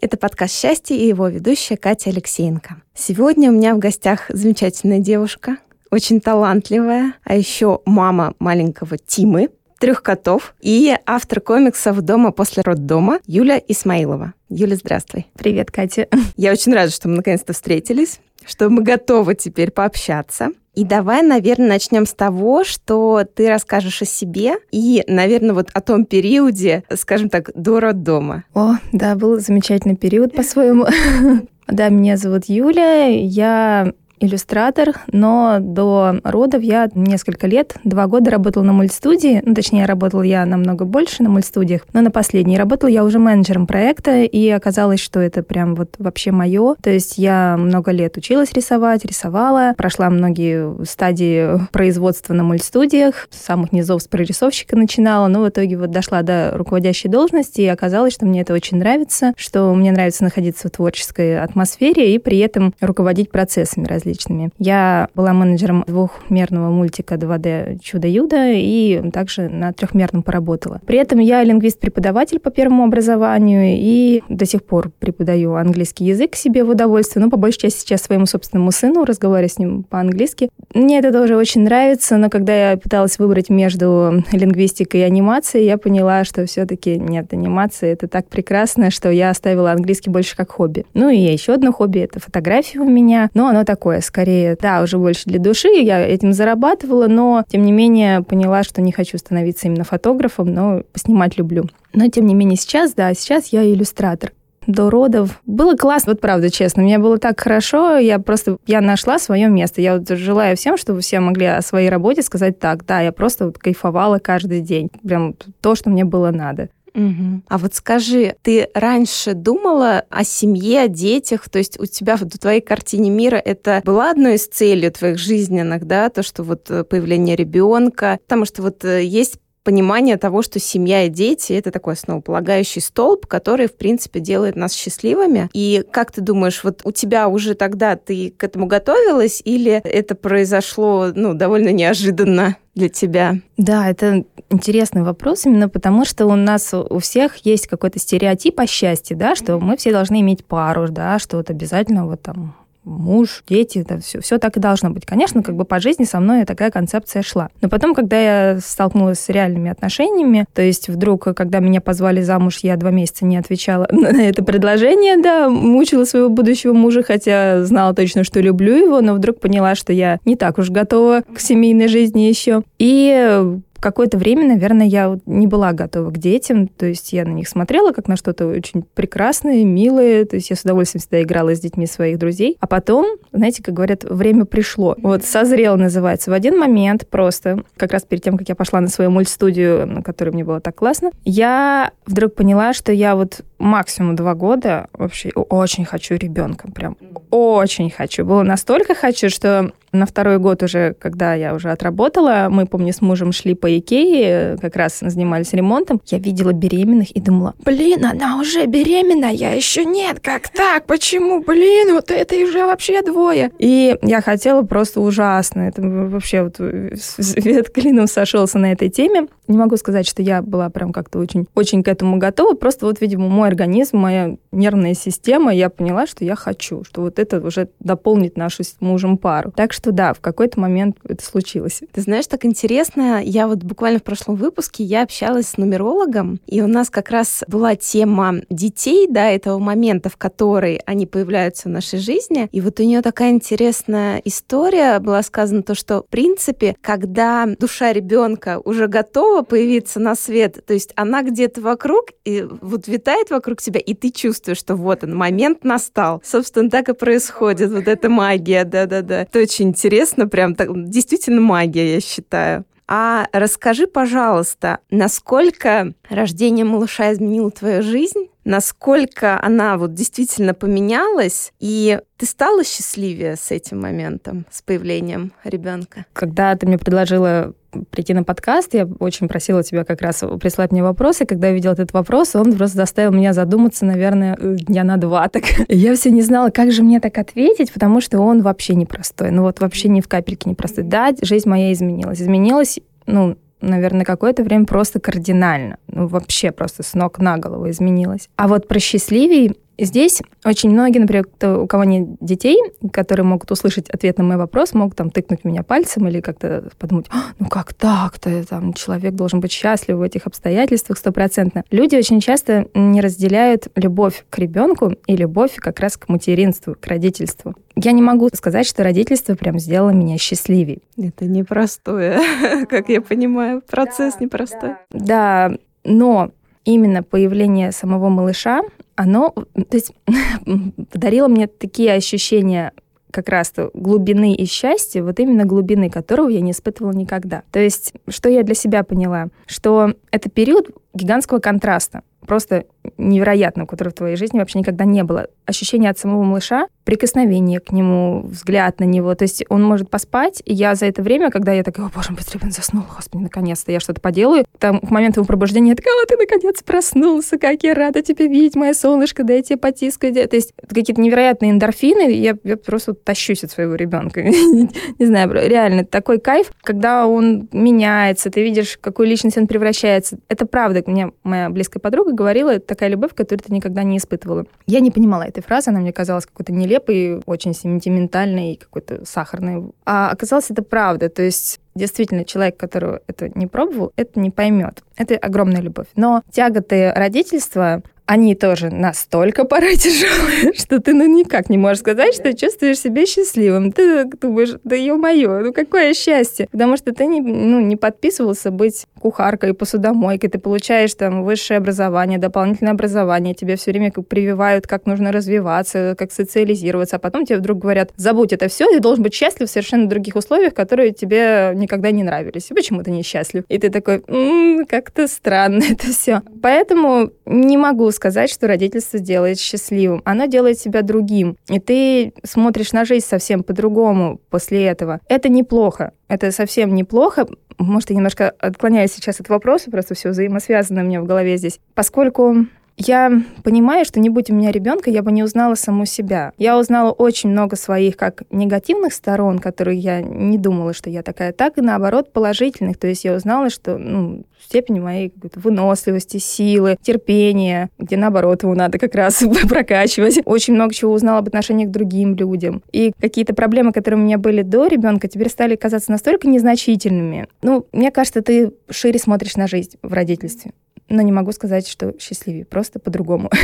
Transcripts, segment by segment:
Это подкаст «Счастье» и его ведущая Катя Алексеенко. Сегодня у меня в гостях замечательная девушка, очень талантливая, а еще мама маленького Тимы, трех котов и автор комиксов «Дома после роддома» Юля Исмаилова. Юля, здравствуй. Привет, Катя. Я очень рада, что мы наконец-то встретились, что мы готовы теперь пообщаться. И давай, наверное, начнем с того, что ты расскажешь о себе и, наверное, вот о том периоде, скажем так, до роддома. О, да, был замечательный период по-своему. Да, меня зовут Юля, я иллюстратор, но до родов я несколько лет, два года работала на мультстудии, ну, точнее, работала я намного больше на мультстудиях, но на последней работала я уже менеджером проекта, и оказалось, что это прям вот вообще мое. То есть я много лет училась рисовать, рисовала, прошла многие стадии производства на мультстудиях, с самых низов с прорисовщика начинала, но в итоге вот дошла до руководящей должности, и оказалось, что мне это очень нравится, что мне нравится находиться в творческой атмосфере и при этом руководить процессами различными различными. Я была менеджером двухмерного мультика 2D «Чудо-Юдо» и также на трехмерном поработала. При этом я лингвист-преподаватель по первому образованию и до сих пор преподаю английский язык себе в удовольствие, но по большей части сейчас своему собственному сыну, разговариваю с ним по-английски. Мне это тоже очень нравится, но когда я пыталась выбрать между лингвистикой и анимацией, я поняла, что все-таки нет, анимация это так прекрасно, что я оставила английский больше как хобби. Ну и еще одно хобби — это фотография у меня, но оно такое такое, скорее, да, уже больше для души. Я этим зарабатывала, но, тем не менее, поняла, что не хочу становиться именно фотографом, но снимать люблю. Но, тем не менее, сейчас, да, сейчас я иллюстратор до родов. Было классно, вот правда, честно. Мне было так хорошо, я просто, я нашла свое место. Я вот желаю всем, чтобы все могли о своей работе сказать так, да, я просто вот кайфовала каждый день. Прям то, что мне было надо. Угу. А вот скажи, ты раньше думала о семье, о детях? То есть у тебя в твоей картине мира это была одной из целей твоих жизненных, да, то, что вот э, появление ребенка, потому что вот э, есть понимание того, что семья и дети — это такой основополагающий столб, который, в принципе, делает нас счастливыми. И как ты думаешь, вот у тебя уже тогда ты к этому готовилась или это произошло, ну, довольно неожиданно? для тебя? Да, это интересный вопрос именно потому, что у нас у всех есть какой-то стереотип о счастье, да, что мы все должны иметь пару, да, что вот обязательно вот там муж, дети, это все, все так и должно быть. Конечно, как бы по жизни со мной такая концепция шла. Но потом, когда я столкнулась с реальными отношениями, то есть вдруг, когда меня позвали замуж, я два месяца не отвечала на это предложение, да, мучила своего будущего мужа, хотя знала точно, что люблю его, но вдруг поняла, что я не так уж готова к семейной жизни еще. И какое-то время, наверное, я не была готова к детям, то есть я на них смотрела как на что-то очень прекрасное, милое, то есть я с удовольствием всегда играла с детьми своих друзей. А потом, знаете, как говорят, время пришло. Вот созрело называется. В один момент просто, как раз перед тем, как я пошла на свою мультстудию, на которой мне было так классно, я вдруг поняла, что я вот максимум два года вообще очень хочу ребенка, прям очень хочу. Было настолько хочу, что на второй год уже, когда я уже отработала, мы, помню, с мужем шли по Икее, как раз занимались ремонтом, я видела беременных и думала, блин, она уже беременна, я еще нет, как так, почему, блин, вот это уже вообще двое. И я хотела просто ужасно, это вообще вот свет клином сошелся на этой теме. Не могу сказать, что я была прям как-то очень, очень к этому готова, просто вот, видимо, мой организм, моя нервная система, я поняла, что я хочу, что вот это уже дополнит нашу с мужем пару. Так что да, в какой-то момент это случилось. Ты знаешь, так интересно, я вот буквально в прошлом выпуске я общалась с нумерологом, и у нас как раз была тема детей, да, этого момента, в который они появляются в нашей жизни. И вот у нее такая интересная история была сказана, то, что, в принципе, когда душа ребенка уже готова появиться на свет, то есть она где-то вокруг, и вот витает вокруг тебя, и ты чувствуешь, что вот он, момент настал. Собственно, так и происходит. Вот эта магия, да-да-да. Это очень интересно, прям так, действительно магия, я считаю. А расскажи, пожалуйста, насколько рождение малыша изменило твою жизнь? Насколько она вот действительно поменялась? И ты стала счастливее с этим моментом, с появлением ребенка? Когда ты мне предложила прийти на подкаст, я очень просила тебя как раз прислать мне вопросы. Когда я видела этот вопрос, он просто заставил меня задуматься, наверное, дня на два. Так. Я все не знала, как же мне так ответить, потому что он вообще непростой. Ну вот вообще ни в капельке непростой. Да, жизнь моя изменилась. Изменилась, ну, наверное, какое-то время просто кардинально. Ну, вообще просто с ног на голову изменилось. А вот про счастливей Здесь очень многие, например, кто, у кого нет детей, которые могут услышать ответ на мой вопрос, могут там тыкнуть меня пальцем или как-то подумать, «А, ну как так-то, там человек должен быть счастлив в этих обстоятельствах стопроцентно. Люди очень часто не разделяют любовь к ребенку и любовь как раз к материнству, к родительству. Я не могу сказать, что родительство прям сделало меня счастливее. Это непростое, как я понимаю, процесс непростой. Да, но именно появление самого малыша, оно то есть, подарило мне такие ощущения как раз то глубины и счастья, вот именно глубины которого я не испытывала никогда. То есть, что я для себя поняла? Что это период гигантского контраста просто невероятно, которого в твоей жизни вообще никогда не было. Ощущение от самого малыша, прикосновение к нему, взгляд на него. То есть он может поспать, и я за это время, когда я такая, о боже быстрее он заснул, господи, наконец-то я что-то поделаю, там к моменту его пробуждения я такая, а ты наконец проснулся, как я рада тебя видеть, моя солнышко, дай тебе потискать. То есть какие-то невероятные эндорфины, я, я просто тащусь от своего ребенка. Не знаю, реально такой кайф, когда он меняется, ты видишь, какую личность он превращается. Это правда. Мне моя близкая подруга говорила, это такая любовь, которую ты никогда не испытывала. Я не понимала этой фразы, она мне казалась какой-то нелепой, очень сентиментальной, какой-то сахарной. А оказалось, это правда. То есть действительно человек, который это не пробовал, это не поймет. Это огромная любовь. Но тяготы родительства, они тоже настолько порой тяжелые, что ты ну никак не можешь сказать, что чувствуешь себя счастливым. Ты думаешь, да ё-моё, ну какое счастье. Потому что ты не, ну, не подписывался быть кухаркой, посудомойкой, ты получаешь там высшее образование, дополнительное образование, тебе все время прививают, как нужно развиваться, как социализироваться, а потом тебе вдруг говорят, забудь это все, ты должен быть счастлив в совершенно других условиях, которые тебе никогда не нравились. И почему ты несчастлив? И ты такой, м-м, как-то странно это все. Поэтому не могу сказать, что родительство делает счастливым. Оно делает себя другим. И ты смотришь на жизнь совсем по-другому после этого. Это неплохо. Это совсем неплохо. Может, я немножко отклоняюсь сейчас от вопроса, просто все взаимосвязано у меня в голове здесь. Поскольку я понимаю, что не будь у меня ребенка, я бы не узнала саму себя. Я узнала очень много своих как негативных сторон, которые я не думала, что я такая, так и наоборот положительных. То есть я узнала, что ну, степень моей выносливости, силы, терпения, где наоборот его надо как раз прокачивать. Очень много чего узнала об отношениях к другим людям. И какие-то проблемы, которые у меня были до ребенка, теперь стали казаться настолько незначительными. Ну, мне кажется, ты шире смотришь на жизнь в родительстве но не могу сказать, что счастливее, просто по-другому.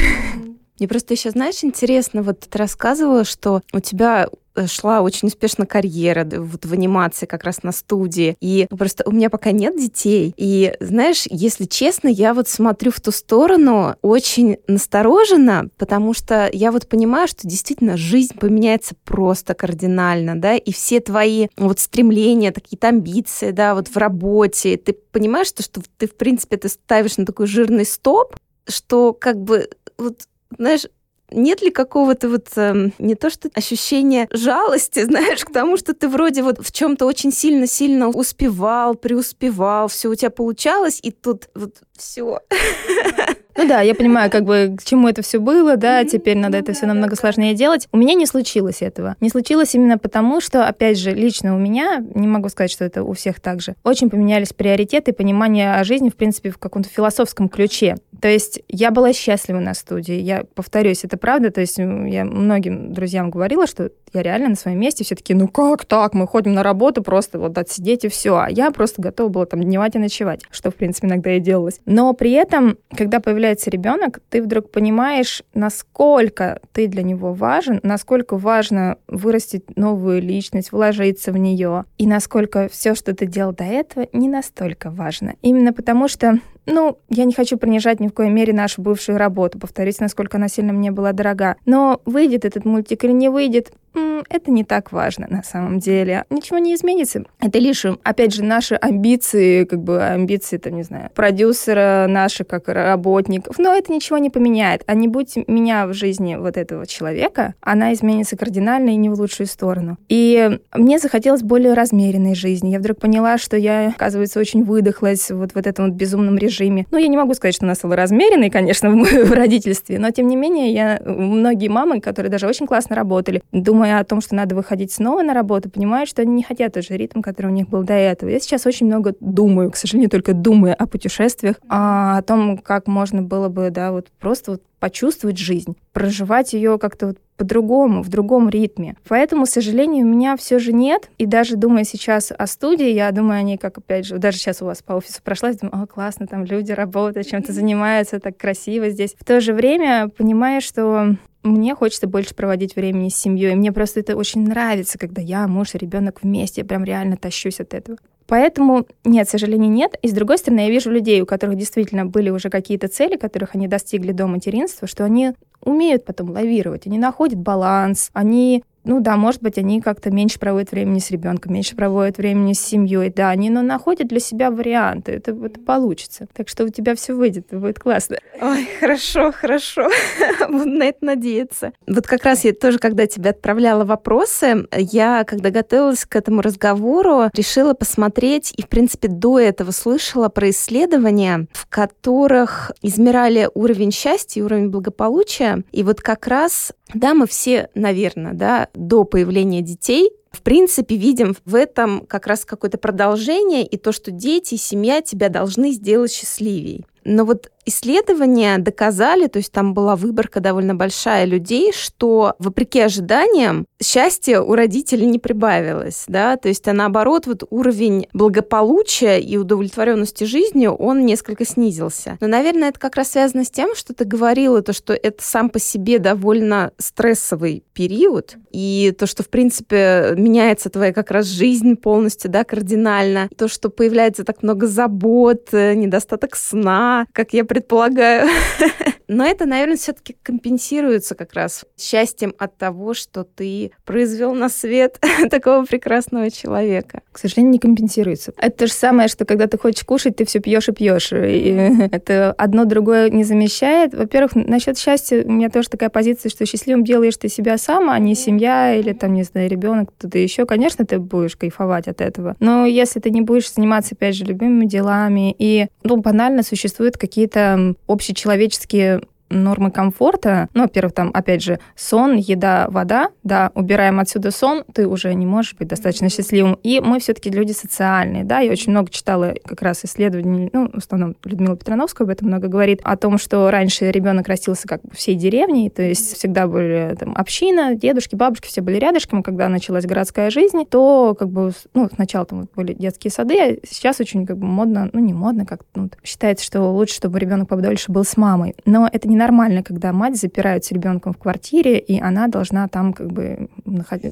Мне просто еще, знаешь, интересно, вот ты рассказывала, что у тебя э, шла очень успешно карьера вот в анимации как раз на студии. И просто у меня пока нет детей. И, знаешь, если честно, я вот смотрю в ту сторону очень настороженно, потому что я вот понимаю, что действительно жизнь поменяется просто кардинально, да, и все твои вот стремления, какие-то амбиции, да, вот в работе, ты понимаешь, что, что ты, в принципе, ты ставишь на такой жирный стоп, что как бы вот знаешь, нет ли какого-то вот э, не то что ощущения жалости, знаешь, к тому, что ты вроде вот в чем-то очень сильно-сильно успевал, преуспевал, все у тебя получалось, и тут вот все. Ну да, я понимаю, как бы к чему это все было, да, теперь надо это все намного сложнее делать. У меня не случилось этого. Не случилось именно потому, что, опять же, лично у меня, не могу сказать, что это у всех так же, очень поменялись приоритеты, понимание о жизни, в принципе, в каком-то философском ключе. То есть я была счастлива на студии. Я повторюсь, это правда. То есть я многим друзьям говорила, что я реально на своем месте. Все таки ну как так? Мы ходим на работу просто вот отсидеть и все. А я просто готова была там дневать и ночевать, что, в принципе, иногда и делалось. Но при этом, когда появляется ребенок, ты вдруг понимаешь, насколько ты для него важен, насколько важно вырастить новую личность, вложиться в нее, и насколько все, что ты делал до этого, не настолько важно. Именно потому что ну, я не хочу принижать ни в коей мере нашу бывшую работу, повторюсь, насколько она сильно мне была дорога. Но выйдет этот мультик или не выйдет, это не так важно на самом деле. Ничего не изменится. Это лишь, опять же, наши амбиции, как бы амбиции, там, не знаю, продюсера, наши как работников. Но это ничего не поменяет. А не будь меня в жизни вот этого человека, она изменится кардинально и не в лучшую сторону. И мне захотелось более размеренной жизни. Я вдруг поняла, что я, оказывается, очень выдохлась вот в этом вот безумном режиме. Ну, я не могу сказать, что она стала размеренной, конечно, в родительстве, но, тем не менее, я многие мамы, которые даже очень классно работали, думая о том, что надо выходить снова на работу, понимают, что они не хотят тот же ритм, который у них был до этого. Я сейчас очень много думаю, к сожалению, только думаю о путешествиях, а о том, как можно было бы, да, вот просто вот почувствовать жизнь, проживать ее как-то вот по-другому, в другом ритме. Поэтому, к сожалению, у меня все же нет. И даже думая сейчас о студии, я думаю о ней, как, опять же, даже сейчас у вас по офису прошлась, думаю, о, классно, там люди работают, чем-то занимаются, так красиво здесь. В то же время понимаю, что мне хочется больше проводить времени с семьей. Мне просто это очень нравится, когда я, муж и ребенок вместе. Я прям реально тащусь от этого. Поэтому нет, к сожалению, нет. И с другой стороны, я вижу людей, у которых действительно были уже какие-то цели, которых они достигли до материнства, что они умеют потом лавировать, они находят баланс, они ну да, может быть, они как-то меньше проводят времени с ребенком, меньше проводят времени с семьей, да, они но находят для себя варианты, это, это получится. Так что у тебя все выйдет, будет классно. Ой, хорошо, хорошо, буду на это надеяться. Вот как раз я тоже, когда тебе отправляла вопросы, я, когда готовилась к этому разговору, решила посмотреть, и, в принципе, до этого слышала про исследования, в которых измерали уровень счастья и уровень благополучия, и вот как раз да, мы все, наверное, да, до появления детей в принципе, видим в этом как раз какое-то продолжение и то, что дети и семья тебя должны сделать счастливее. Но вот исследования доказали, то есть там была выборка довольно большая людей, что вопреки ожиданиям счастье у родителей не прибавилось, да, то есть а наоборот вот уровень благополучия и удовлетворенности жизнью он несколько снизился. Но, наверное, это как раз связано с тем, что ты говорила, то, что это сам по себе довольно стрессовый период, и то, что, в принципе, меняется твоя как раз жизнь полностью, да, кардинально, то, что появляется так много забот, э, недостаток сна, как я предполагаю. Но это, наверное, все-таки компенсируется как раз счастьем от того, что ты произвел на свет такого прекрасного человека. К сожалению, не компенсируется. Это то же самое, что когда ты хочешь кушать, ты все пьешь и пьешь. И это одно другое не замещает. Во-первых, насчет счастья у меня тоже такая позиция, что счастливым делаешь ты себя сам, а не семья или там, не знаю, ребенок, кто-то еще. Конечно, ты будешь кайфовать от этого. Но если ты не будешь заниматься, опять же, любимыми делами, и, ну, банально существуют какие-то общечеловеческие нормы комфорта, ну, во-первых, там, опять же, сон, еда, вода, да, убираем отсюда сон, ты уже не можешь быть достаточно счастливым. И мы все-таки люди социальные, да, я очень много читала как раз исследований, ну, в основном Людмила Петрановская об этом много говорит, о том, что раньше ребенок растился как всей деревней, то есть всегда были там община, дедушки, бабушки, все были рядышком, когда началась городская жизнь, то как бы, ну, сначала там были детские сады, а сейчас очень как бы модно, ну, не модно, как ну, считается, что лучше, чтобы ребенок подольше был с мамой. Но это не нормально, когда мать запирает с ребенком в квартире, и она должна там как бы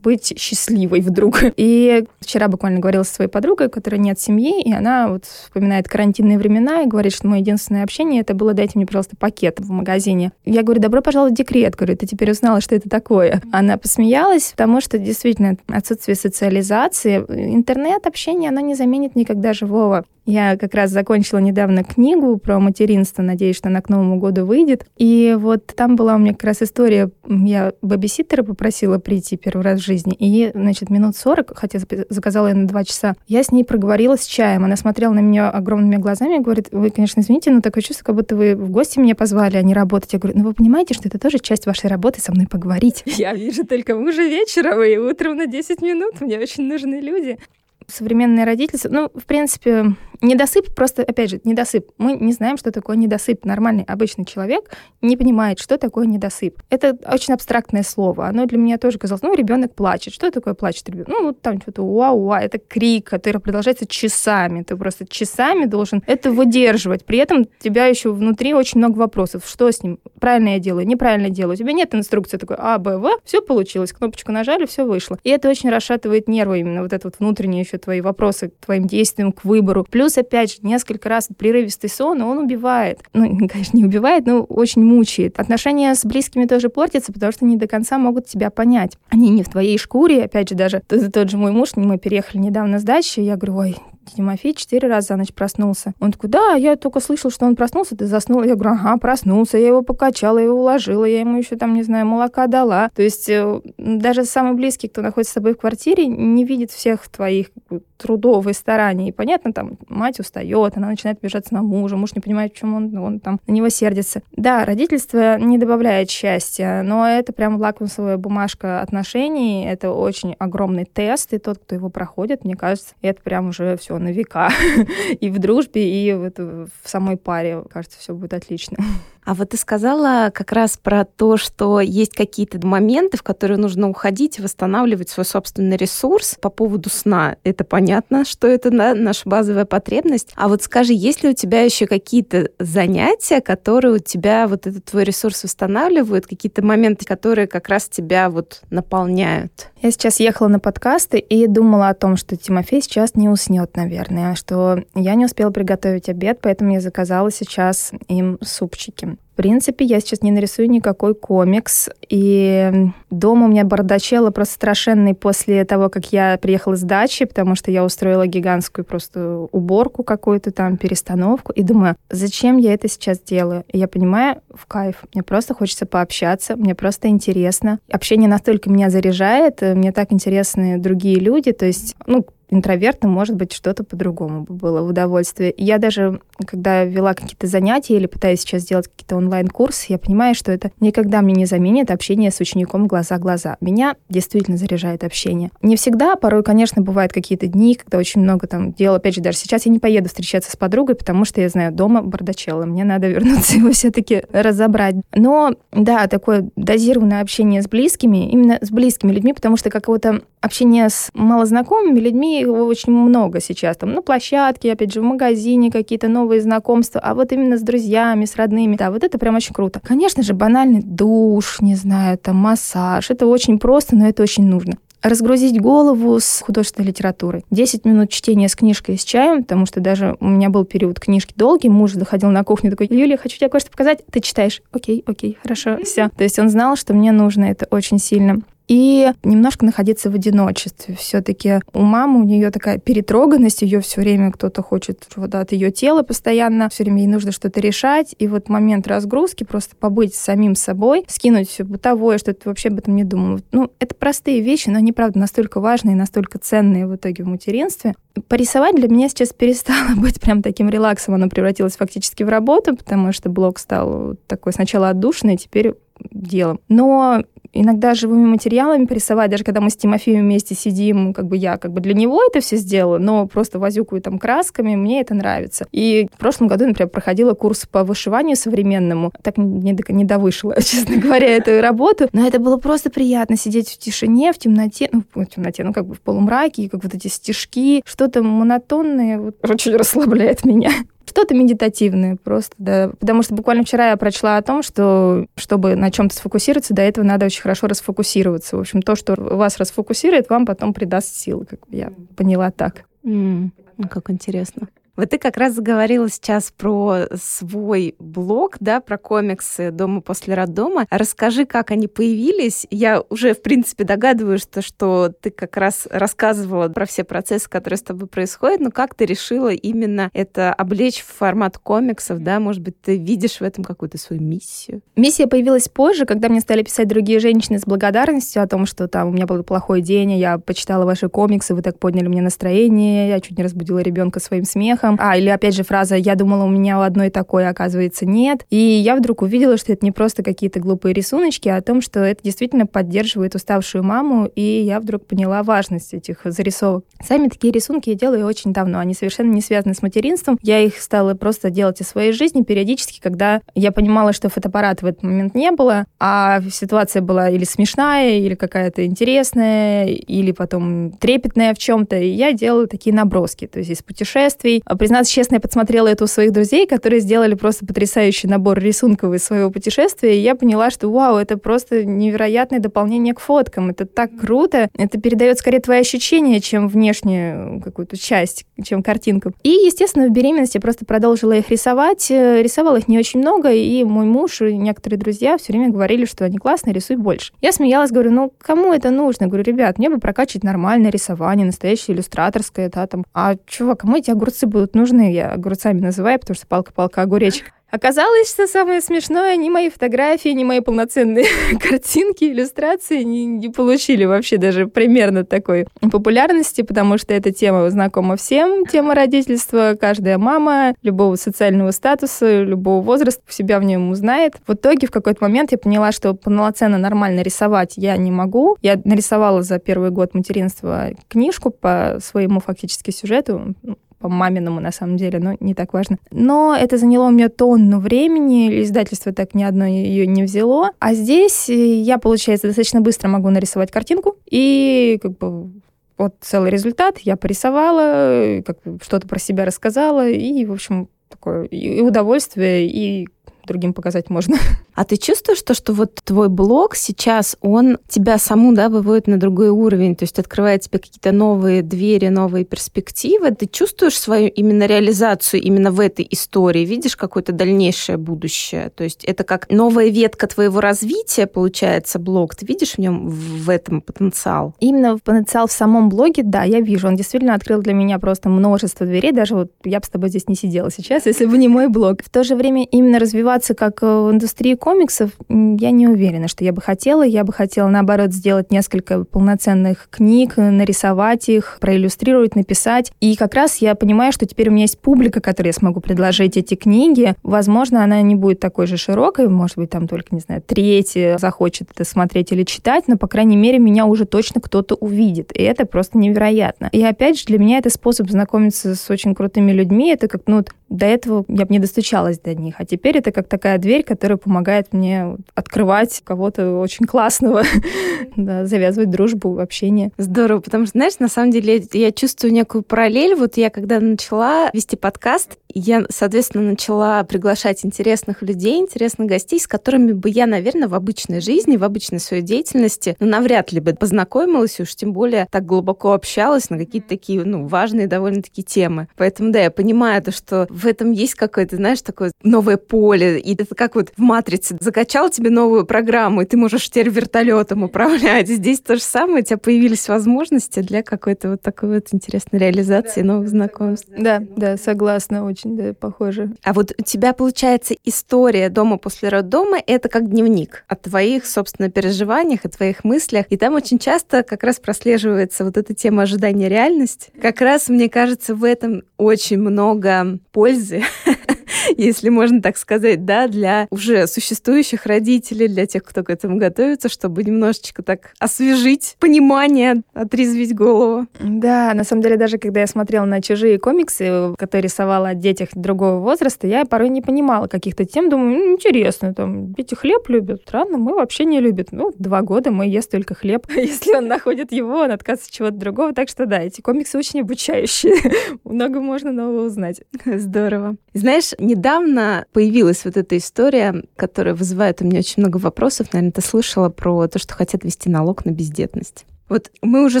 быть счастливой вдруг. И вчера буквально говорила со своей подругой, которая нет семьи, и она вот вспоминает карантинные времена и говорит, что мое единственное общение это было «дайте мне, пожалуйста, пакет в магазине». Я говорю, добро пожаловать в декрет. Говорю, ты теперь узнала, что это такое. Она посмеялась, потому что действительно отсутствие социализации, интернет-общение, оно не заменит никогда живого. Я как раз закончила недавно книгу про материнство, надеюсь, что она к Новому году выйдет. И вот там была у меня как раз история, я бэбиситера попросила прийти первый раз в жизни, и, значит, минут 40, хотя заказала я на два часа, я с ней проговорила с чаем. Она смотрела на меня огромными глазами и говорит, вы, конечно, извините, но такое чувство, как будто вы в гости меня позвали, а не работать. Я говорю, ну вы понимаете, что это тоже часть вашей работы со мной поговорить. Я вижу только мужа вечером и утром на 10 минут. Мне очень нужны люди современное родительство, ну, в принципе, недосып просто, опять же, недосып. Мы не знаем, что такое недосып. Нормальный, обычный человек не понимает, что такое недосып. Это очень абстрактное слово. Оно для меня тоже казалось, ну, ребенок плачет. Что такое плачет ребенок? Ну, вот там что-то уа-уа, это крик, который продолжается часами. Ты просто часами должен это выдерживать. При этом у тебя еще внутри очень много вопросов. Что с ним? Правильно я делаю, неправильно делаю. У тебя нет инструкции такой А, Б, В. Все получилось. Кнопочку нажали, все вышло. И это очень расшатывает нервы именно вот это вот внутреннее еще твои вопросы к твоим действиям, к выбору. Плюс Плюс, опять же, несколько раз прерывистый сон, он убивает. Ну, конечно, не убивает, но очень мучает. Отношения с близкими тоже портятся, потому что не до конца могут тебя понять. Они не в твоей шкуре. Опять же, даже тот, тот же мой муж, мы переехали недавно с дачи, я говорю, ой, Тимофей четыре раза за ночь проснулся. Он такой, да, я только слышал, что он проснулся, ты заснул. Я говорю, ага, проснулся, я его покачала, я его уложила, я ему еще там, не знаю, молока дала. То есть э, даже самый близкий, кто находится с тобой в квартире, не видит всех твоих трудов и стараний. И понятно, там мать устает, она начинает обижаться на мужа, муж не понимает, почему он, он там на него сердится. Да, родительство не добавляет счастья, но это прям лакмусовая бумажка отношений, это очень огромный тест, и тот, кто его проходит, мне кажется, это прям уже все на века. и в дружбе, и в самой паре, кажется, все будет отлично. А вот ты сказала как раз про то, что есть какие-то моменты, в которые нужно уходить восстанавливать свой собственный ресурс по поводу сна. Это понятно, что это да, наша базовая потребность. А вот скажи, есть ли у тебя еще какие-то занятия, которые у тебя вот этот твой ресурс восстанавливают, какие-то моменты, которые как раз тебя вот наполняют? Я сейчас ехала на подкасты и думала о том, что Тимофей сейчас не уснет, наверное, что я не успела приготовить обед, поэтому я заказала сейчас им супчики. В принципе, я сейчас не нарисую никакой комикс, и дома у меня бардачело просто страшенный после того, как я приехала с дачи, потому что я устроила гигантскую просто уборку какую-то там, перестановку, и думаю, зачем я это сейчас делаю? И я понимаю, в кайф, мне просто хочется пообщаться, мне просто интересно. Общение настолько меня заряжает, мне так интересны другие люди, то есть, ну, интровертом, может быть, что-то по-другому бы было в удовольствие. Я даже, когда вела какие-то занятия или пытаюсь сейчас сделать какие-то онлайн-курсы, я понимаю, что это никогда мне не заменит общение с учеником глаза-глаза. Меня действительно заряжает общение. Не всегда, порой, конечно, бывают какие-то дни, когда очень много там дел. Опять же, даже сейчас я не поеду встречаться с подругой, потому что я знаю, дома бардачелло, мне надо вернуться его все-таки разобрать. Но, да, такое дозированное общение с близкими, именно с близкими людьми, потому что какого-то общения с малознакомыми людьми его очень много сейчас. Там на площадке, опять же, в магазине какие-то новые знакомства. А вот именно с друзьями, с родными, да, вот это прям очень круто. Конечно же, банальный душ, не знаю, там массаж. Это очень просто, но это очень нужно разгрузить голову с художественной литературой. 10 минут чтения с книжкой и с чаем, потому что даже у меня был период книжки долгий, муж заходил на кухню такой, Юлия, хочу тебе кое-что показать. Ты читаешь. Окей, окей, хорошо, все. То есть он знал, что мне нужно это очень сильно и немножко находиться в одиночестве. Все-таки у мамы у нее такая перетроганность, ее все время кто-то хочет вот от ее тела постоянно, все время ей нужно что-то решать. И вот момент разгрузки, просто побыть самим собой, скинуть все бытовое, что ты вообще об этом не думал. Ну, это простые вещи, но они, правда, настолько важные, настолько ценные в итоге в материнстве. Порисовать для меня сейчас перестало быть прям таким релаксом, оно превратилось фактически в работу, потому что блог стал такой сначала отдушный, теперь делом. Но иногда живыми материалами порисовать, даже когда мы с Тимофеем вместе сидим, как бы я как бы для него это все сделала, но просто возюкаю там красками, мне это нравится. И в прошлом году, например, проходила курс по вышиванию современному, так не, не довышила, честно говоря, эту работу, но это было просто приятно сидеть в тишине, в темноте, ну, в темноте, ну, как бы в полумраке, и как вот эти стежки, что-то монотонное, вот, очень расслабляет меня что-то медитативное просто, да. Потому что буквально вчера я прочла о том, что чтобы на чем-то сфокусироваться, до этого надо очень хорошо расфокусироваться. В общем, то, что вас расфокусирует, вам потом придаст силы, как я поняла так. Mm, как интересно. Вот ты как раз заговорила сейчас про свой блог, да, про комиксы «Дома после роддома». Расскажи, как они появились. Я уже, в принципе, догадываюсь, что, что ты как раз рассказывала про все процессы, которые с тобой происходят, но как ты решила именно это облечь в формат комиксов, да? Может быть, ты видишь в этом какую-то свою миссию? Миссия появилась позже, когда мне стали писать другие женщины с благодарностью о том, что там у меня был плохой день, я почитала ваши комиксы, вы так подняли мне настроение, я чуть не разбудила ребенка своим смехом, успехом. А, или опять же фраза «я думала, у меня у одной такой, оказывается, нет». И я вдруг увидела, что это не просто какие-то глупые рисуночки, а о том, что это действительно поддерживает уставшую маму, и я вдруг поняла важность этих зарисовок. Сами такие рисунки я делаю очень давно, они совершенно не связаны с материнством. Я их стала просто делать из своей жизни периодически, когда я понимала, что фотоаппарата в этот момент не было, а ситуация была или смешная, или какая-то интересная, или потом трепетная в чем-то, и я делала такие наброски, то есть из путешествий, признаться честно, я подсмотрела это у своих друзей, которые сделали просто потрясающий набор рисунков из своего путешествия, и я поняла, что вау, это просто невероятное дополнение к фоткам. Это так круто. Это передает скорее твои ощущения, чем внешнюю какую-то часть, чем картинку. И, естественно, в беременности я просто продолжила их рисовать. Э, рисовала их не очень много, и мой муж и некоторые друзья все время говорили, что они классные, рисуй больше. Я смеялась, говорю, ну, кому это нужно? Говорю, ребят, мне бы прокачивать нормальное рисование, настоящее иллюстраторское, да, там. А чувак, кому эти огурцы будут нужны? Я огурцами называю, потому что палка-палка огуречек. Оказалось, что самое смешное, ни мои фотографии, ни мои полноценные картинки, иллюстрации не, не получили вообще даже примерно такой популярности, потому что эта тема знакома всем, тема родительства. Каждая мама любого социального статуса, любого возраста себя в нем узнает. В итоге в какой-то момент я поняла, что полноценно нормально рисовать я не могу. Я нарисовала за первый год материнства книжку по своему фактически сюжету, по маминому, на самом деле, но не так важно. Но это заняло у меня тонну времени, издательство так ни одно ее не взяло. А здесь э, я, получается, достаточно быстро могу нарисовать картинку, и как бы вот целый результат я порисовала, как что-то про себя рассказала, и, в общем, такое и удовольствие, и другим показать можно. А ты чувствуешь то, что вот твой блог сейчас, он тебя саму, да, выводит на другой уровень, то есть открывает тебе какие-то новые двери, новые перспективы? Ты чувствуешь свою именно реализацию именно в этой истории? Видишь какое-то дальнейшее будущее? То есть это как новая ветка твоего развития, получается, блог? Ты видишь в нем в этом потенциал? Именно потенциал в самом блоге, да, я вижу. Он действительно открыл для меня просто множество дверей. Даже вот я бы с тобой здесь не сидела сейчас, если бы не мой блог. В то же время именно развиваться как э, в индустрии комиксов, я не уверена, что я бы хотела. Я бы хотела, наоборот, сделать несколько полноценных книг, нарисовать их, проиллюстрировать, написать. И как раз я понимаю, что теперь у меня есть публика, которой я смогу предложить эти книги. Возможно, она не будет такой же широкой, может быть, там только, не знаю, треть захочет это смотреть или читать, но, по крайней мере, меня уже точно кто-то увидит. И это просто невероятно. И опять же, для меня это способ знакомиться с очень крутыми людьми. Это как, ну, до этого я бы не достучалась до них. А теперь это как такая дверь, которая помогает мне открывать кого-то очень классного, да, завязывать дружбу, общение. Здорово, потому что, знаешь, на самом деле я чувствую некую параллель. Вот я когда начала вести подкаст, я, соответственно, начала приглашать интересных людей, интересных гостей, с которыми бы я, наверное, в обычной жизни, в обычной своей деятельности, ну, навряд ли бы познакомилась, уж тем более так глубоко общалась на какие-то такие, ну, важные довольно-таки темы. Поэтому, да, я понимаю то, что в этом есть какое-то, знаешь, такое новое поле. И это как вот в «Матрице» закачал тебе новую программу, и ты можешь теперь вертолетом управлять. Здесь то же самое, у тебя появились возможности для какой-то вот такой вот интересной реализации да, новых знакомств. Да, да, согласна очень да, похоже. А вот у тебя, получается, история дома после роддома — это как дневник о твоих, собственно, переживаниях, о твоих мыслях. И там очень часто как раз прослеживается вот эта тема ожидания реальности. Как раз, мне кажется, в этом очень много coisa. если можно так сказать, да, для уже существующих родителей, для тех, кто к этому готовится, чтобы немножечко так освежить понимание, отрезвить голову. Да, на самом деле, даже когда я смотрела на чужие комиксы, которые рисовала о детях другого возраста, я порой не понимала каких-то тем, думаю, ну, интересно, там, дети хлеб любят, странно, мы вообще не любят. Ну, два года мы ест только хлеб. Если он находит его, он отказывается от чего-то другого. Так что да, эти комиксы очень обучающие. Много можно нового узнать. Здорово. Знаешь, недавно появилась вот эта история, которая вызывает у меня очень много вопросов. Наверное, ты слышала про то, что хотят вести налог на бездетность. Вот мы уже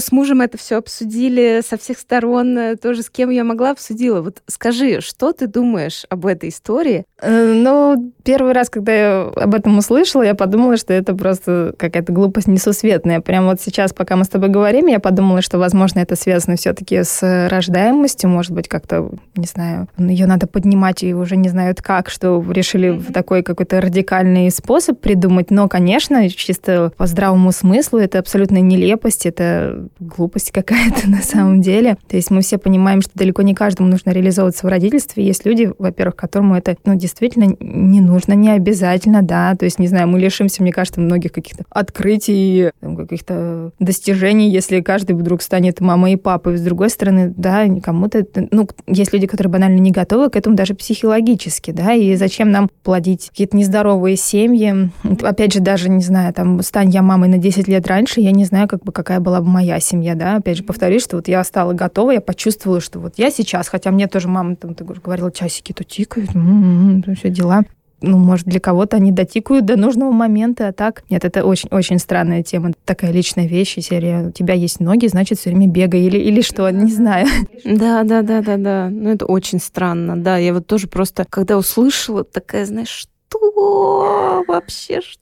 с мужем это все обсудили со всех сторон, э, тоже с кем я могла обсудила. Вот скажи, что ты думаешь об этой истории? Э, ну, первый раз, когда я об этом услышала, я подумала, что это просто какая-то глупость несусветная. Прямо вот сейчас, пока мы с тобой говорим, я подумала, что, возможно, это связано все-таки с рождаемостью, может быть, как-то, не знаю, ее надо поднимать и уже не знают как, что решили в такой какой-то радикальный способ придумать. Но, конечно, чисто по здравому смыслу это абсолютно нелепость глупость, это глупость какая-то на самом деле. То есть мы все понимаем, что далеко не каждому нужно реализовываться в родительстве. Есть люди, во-первых, которым это ну, действительно не нужно, не обязательно, да. То есть, не знаю, мы лишимся, мне кажется, многих каких-то открытий, каких-то достижений, если каждый вдруг станет мамой и папой. С другой стороны, да, кому-то... Ну, есть люди, которые банально не готовы к этому даже психологически, да, и зачем нам плодить какие-то нездоровые семьи? Опять же, даже, не знаю, там, стань я мамой на 10 лет раньше, я не знаю, как бы, как какая была бы моя семья, да. Опять же, повторюсь, что вот я стала готова, я почувствовала, что вот я сейчас, хотя мне тоже мама там ты говорила, часики то тикают, м-м-м, все дела ну, может, для кого-то они дотикают до нужного момента, а так... Нет, это очень-очень странная тема, такая личная вещь, серия «У тебя есть ноги, значит, все время бегай» или, или что, не знаю. Да, да, да, да, да. Ну, это очень странно, да. Я вот тоже просто, когда услышала, такая, знаешь, что вообще, что?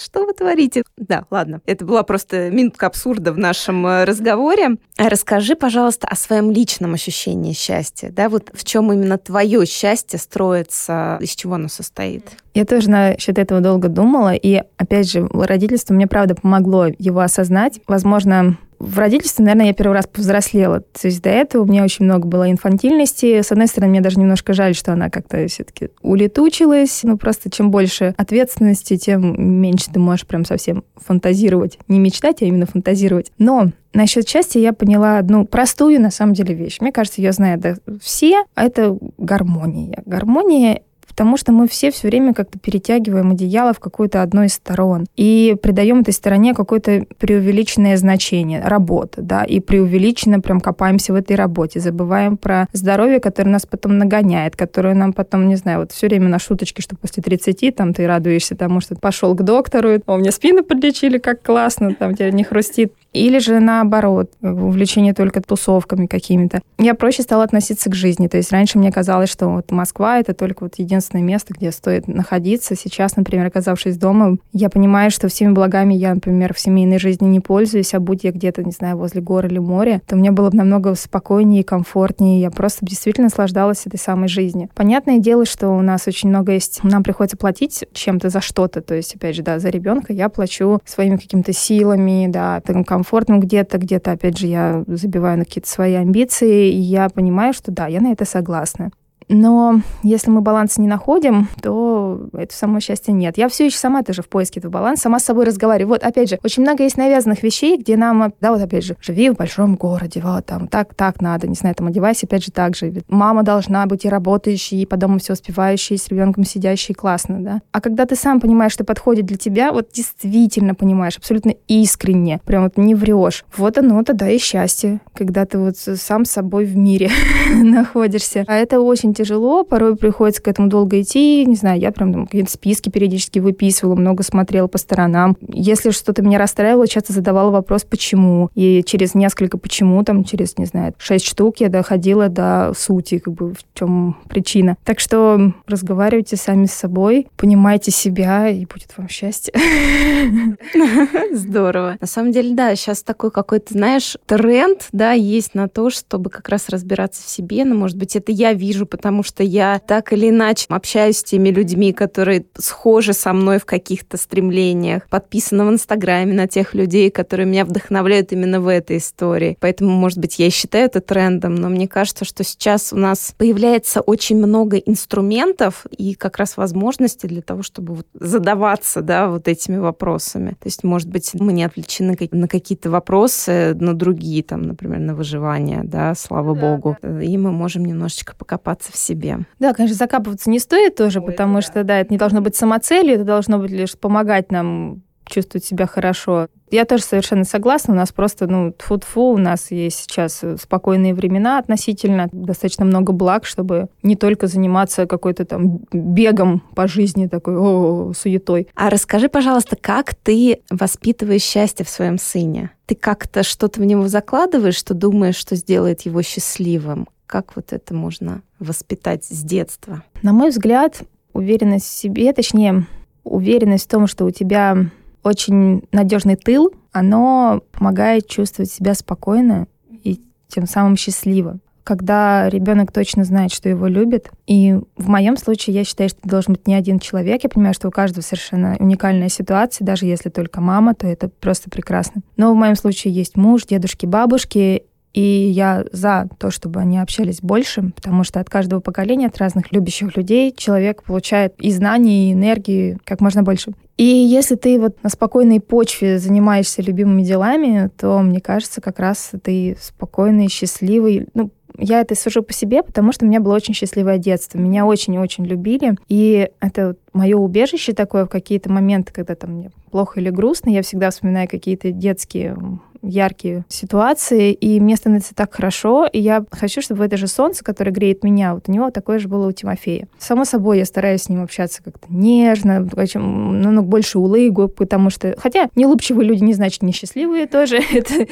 что? Вы творите? Да, ладно. Это была просто минутка абсурда в нашем э, разговоре. А расскажи, пожалуйста, о своем личном ощущении счастья. Да, вот в чем именно твое счастье строится, из чего оно состоит? Я тоже насчет этого долго думала, и, опять же, родительство мне, правда, помогло его осознать. Возможно, в родительстве, наверное, я первый раз повзрослела. То есть до этого у меня очень много было инфантильности. С одной стороны, мне даже немножко жаль, что она как-то все-таки улетучилась. Ну, просто чем больше ответственности, тем меньше ты можешь прям совсем фантазировать. Не мечтать, а именно фантазировать. Но Насчет счастья я поняла одну простую, на самом деле, вещь. Мне кажется, ее знают да, все. А это гармония. Гармония потому что мы все все время как-то перетягиваем одеяло в какую-то одну из сторон и придаем этой стороне какое-то преувеличенное значение, работа, да, и преувеличенно прям копаемся в этой работе, забываем про здоровье, которое нас потом нагоняет, которое нам потом, не знаю, вот все время на шуточки, что после 30 там ты радуешься тому, что пошел к доктору, о, мне спину подлечили, как классно, там тебе не хрустит. Или же наоборот, увлечение только тусовками какими-то. Я проще стала относиться к жизни. То есть раньше мне казалось, что вот Москва — это только вот единственное место, где стоит находиться. Сейчас, например, оказавшись дома, я понимаю, что всеми благами я, например, в семейной жизни не пользуюсь, а будь я где-то, не знаю, возле гор или моря, то мне было бы намного спокойнее и комфортнее. Я просто действительно наслаждалась этой самой жизнью. Понятное дело, что у нас очень много есть... Нам приходится платить чем-то за что-то. То есть, опять же, да, за ребенка я плачу своими какими-то силами, да, там, комфортным где-то, где-то, опять же, я забиваю на какие-то свои амбиции, и я понимаю, что да, я на это согласна. Но если мы баланс не находим, то это само счастья нет. Я все еще сама тоже в поиске этого баланса, сама с собой разговариваю. Вот, опять же, очень много есть навязанных вещей, где нам, да, вот опять же, живи в большом городе, вот там, так, так надо, не знаю, там одевайся, опять же, так же. Мама должна быть и работающей, и по дому все успевающей, с ребенком сидящей, классно, да. А когда ты сам понимаешь, что подходит для тебя, вот действительно понимаешь, абсолютно искренне, прям вот не врешь, вот оно тогда и счастье, когда ты вот сам с собой в мире находишься. А это очень тяжело, порой приходится к этому долго идти. Не знаю, я прям там какие-то списки периодически выписывала, много смотрела по сторонам. Если что-то меня расстраивало, часто задавала вопрос, почему. И через несколько почему, там, через, не знаю, шесть штук я доходила до сути, как бы в чем причина. Так что разговаривайте сами с собой, понимайте себя, и будет вам счастье. Здорово. На самом деле, да, сейчас такой какой-то, знаешь, тренд, да, есть на то, чтобы как раз разбираться в себе. Но, может быть, это я вижу, потому потому что я так или иначе общаюсь с теми людьми, которые схожи со мной в каких-то стремлениях, подписана в Инстаграме на тех людей, которые меня вдохновляют именно в этой истории. Поэтому, может быть, я и считаю это трендом, но мне кажется, что сейчас у нас появляется очень много инструментов и как раз возможностей для того, чтобы вот задаваться, да, вот этими вопросами. То есть, может быть, мы не отвлечены на какие-то вопросы, на другие, там, например, на выживание, да, слава да, богу. Да. И мы можем немножечко покопаться в себе. Да, конечно, закапываться не стоит тоже, Ой, потому да. что, да, это не должно быть самоцелью, это должно быть лишь помогать нам чувствовать себя хорошо. Я тоже совершенно согласна. У нас просто, ну, тфу-тфу, у нас есть сейчас спокойные времена относительно, достаточно много благ, чтобы не только заниматься какой-то там бегом по жизни, такой о, суетой. А расскажи, пожалуйста, как ты воспитываешь счастье в своем сыне? Ты как-то что-то в него закладываешь, что думаешь, что сделает его счастливым? Как вот это можно воспитать с детства? На мой взгляд, уверенность в себе, точнее, уверенность в том, что у тебя очень надежный тыл, оно помогает чувствовать себя спокойно и тем самым счастливо. Когда ребенок точно знает, что его любят. И в моем случае я считаю, что должен быть не один человек. Я понимаю, что у каждого совершенно уникальная ситуация. Даже если только мама, то это просто прекрасно. Но в моем случае есть муж, дедушки, бабушки. И я за то, чтобы они общались больше, потому что от каждого поколения, от разных любящих людей человек получает и знаний, и энергии как можно больше. И если ты вот на спокойной почве занимаешься любимыми делами, то, мне кажется, как раз ты спокойный, счастливый. Ну, я это сужу по себе, потому что у меня было очень счастливое детство. Меня очень-очень любили. И это мое убежище такое в какие-то моменты, когда там мне плохо или грустно. Я всегда вспоминаю какие-то детские яркие ситуации, и мне становится так хорошо, и я хочу, чтобы это же солнце, которое греет меня, вот у него такое же было у Тимофея. Само собой, я стараюсь с ним общаться как-то нежно, очень, ну, ну, больше улыбу, потому что... Хотя не улыбчивые люди не значит несчастливые тоже, это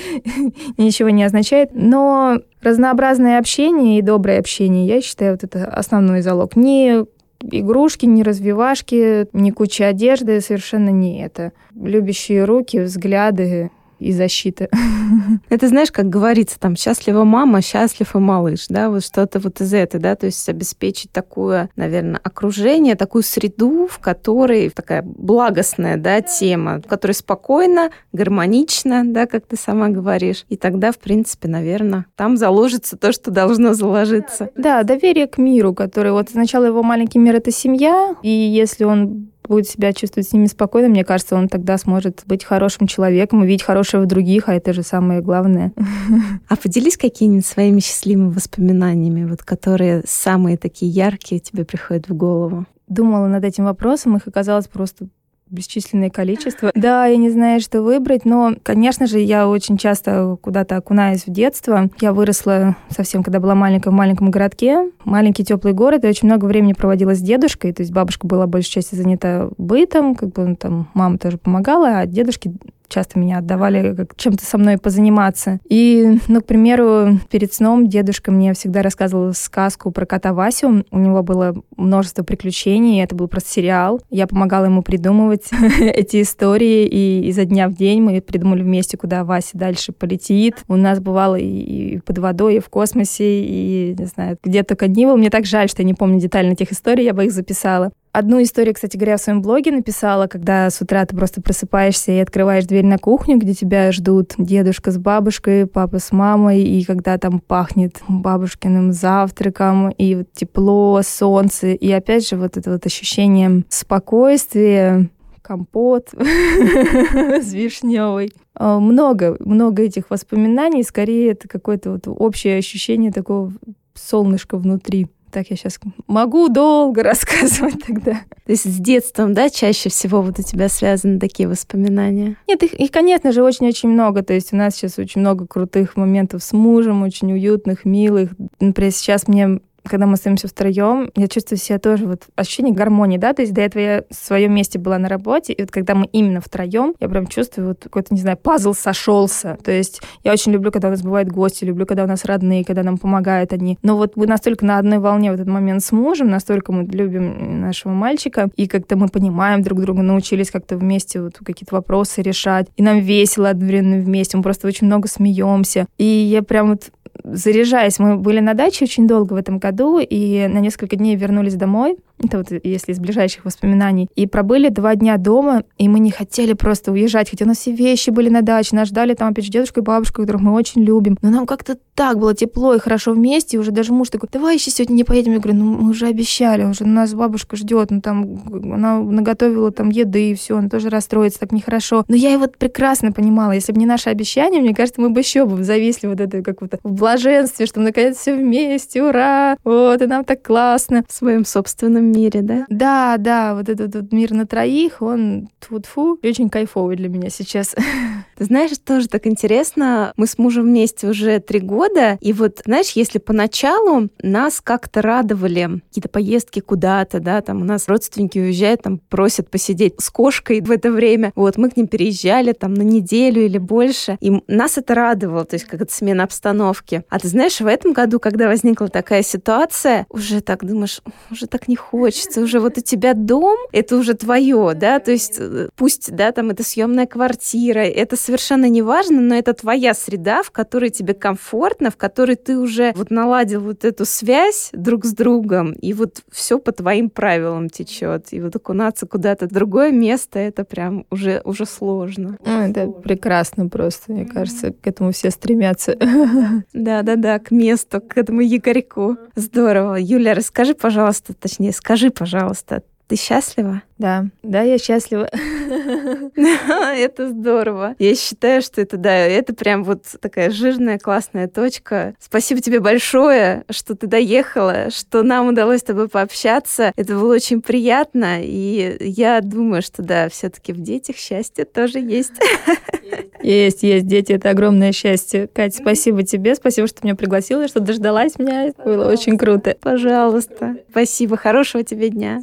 ничего не означает, но разнообразное общение и доброе общение, я считаю, вот это основной залог. Не игрушки, ни развивашки, ни куча одежды, совершенно не это. Любящие руки, взгляды, и защиты. Это знаешь, как говорится, там счастлива мама, счастлив и малыш, да, вот что-то вот из этого, да, то есть обеспечить такое, наверное, окружение, такую среду, в которой такая благостная, да, тема, в которой спокойно, гармонично, да, как ты сама говоришь, и тогда, в принципе, наверное, там заложится то, что должно заложиться. Да, доверие к миру, который вот сначала его маленький мир — это семья, и если он будет себя чувствовать с ними спокойно, мне кажется, он тогда сможет быть хорошим человеком, увидеть хорошее в других, а это же самое главное. А поделись какими-нибудь своими счастливыми воспоминаниями, вот которые самые такие яркие тебе приходят в голову? Думала над этим вопросом, их оказалось просто бесчисленное количество. Да, я не знаю, что выбрать, но, конечно же, я очень часто куда-то окунаюсь в детство. Я выросла совсем, когда была маленькая, в маленьком городке. Маленький теплый город, и очень много времени проводила с дедушкой. То есть бабушка была большей частью занята бытом, как бы там мама тоже помогала, а дедушке часто меня отдавали чем-то со мной позаниматься. И, ну, к примеру, перед сном дедушка мне всегда рассказывал сказку про кота Васю. У него было множество приключений, это был просто сериал. Я помогала ему придумывать эти истории, и изо дня в день мы придумали вместе, куда Вася дальше полетит. У нас бывало и под водой, и в космосе, и, не знаю, где только не был. Мне так жаль, что я не помню детально тех историй, я бы их записала. Одну историю, кстати говоря, в своем блоге написала, когда с утра ты просто просыпаешься и открываешь дверь на кухню, где тебя ждут дедушка с бабушкой, папа с мамой, и когда там пахнет бабушкиным завтраком, и вот тепло, солнце, и опять же вот это вот ощущение спокойствия, компот с вишневой. А, много, много этих воспоминаний, скорее это какое-то вот общее ощущение такого солнышка внутри. Так я сейчас могу долго рассказывать тогда. То есть с детством, да, чаще всего вот у тебя связаны такие воспоминания? Нет, их, их конечно же, очень-очень много. То есть у нас сейчас очень много крутых моментов с мужем, очень уютных, милых. Например, сейчас мне когда мы остаемся втроем, я чувствую себя тоже вот ощущение гармонии, да, то есть до этого я в своем месте была на работе, и вот когда мы именно втроем, я прям чувствую вот какой-то, не знаю, пазл сошелся. То есть я очень люблю, когда у нас бывают гости, люблю, когда у нас родные, когда нам помогают они. Но вот мы настолько на одной волне в этот момент с мужем, настолько мы любим нашего мальчика, и как-то мы понимаем друг друга, научились как-то вместе вот какие-то вопросы решать, и нам весело одновременно вместе, мы просто очень много смеемся. И я прям вот заряжаясь, мы были на даче очень долго в этом году, и на несколько дней вернулись домой. Это вот если из ближайших воспоминаний. И пробыли два дня дома, и мы не хотели просто уезжать, хотя у нас все вещи были на даче, нас ждали там опять же дедушка и бабушка, которых мы очень любим. Но нам как-то так было тепло и хорошо вместе, и уже даже муж такой, давай еще сегодня не поедем. Я говорю, ну мы уже обещали, уже нас бабушка ждет, ну там она наготовила там еды и все, она тоже расстроится, так нехорошо. Но я его прекрасно понимала, если бы не наше обещание, мне кажется, мы бы еще бы зависли вот это как вот в блаженстве, что мы наконец все вместе, ура, вот, и нам так классно. В своем собственном мире, да? Да, да, вот этот вот мир на троих, он тьфу-тьфу, очень кайфовый для меня сейчас. Ты знаешь, тоже так интересно, мы с мужем вместе уже три года, и вот, знаешь, если поначалу нас как-то радовали какие-то поездки куда-то, да, там у нас родственники уезжают, там просят посидеть с кошкой в это время, вот, мы к ним переезжали там на неделю или больше, и нас это радовало, то есть как это смена обстановки. А ты знаешь, в этом году, когда возникла такая ситуация, уже так думаешь, уже так не хочется, уже вот у тебя дом, это уже твое, да, то есть э, пусть, да, там это съемная квартира, это совершенно не важно, но это твоя среда, в которой тебе комфортно, в которой ты уже вот наладил вот эту связь друг с другом, и вот все по твоим правилам течет, и вот окунаться куда-то в другое место, это прям уже, уже сложно. Ну, это прекрасно просто, мне кажется, к этому все стремятся. Да-да-да, к месту, к этому якорьку. Здорово. Юля, расскажи, пожалуйста, точнее, скажи, пожалуйста, Ты счастлива? Да, да, я счастлива. Это здорово. Я считаю, что это, да, это прям вот такая жирная, классная точка. Спасибо тебе большое, что ты доехала, что нам удалось с тобой пообщаться. Это было очень приятно, и я думаю, что, да, все таки в детях счастье тоже есть. Есть, есть, дети, это огромное счастье. Катя, спасибо тебе, спасибо, что меня пригласила, что дождалась меня. Было очень круто. Пожалуйста. Спасибо, хорошего тебе дня.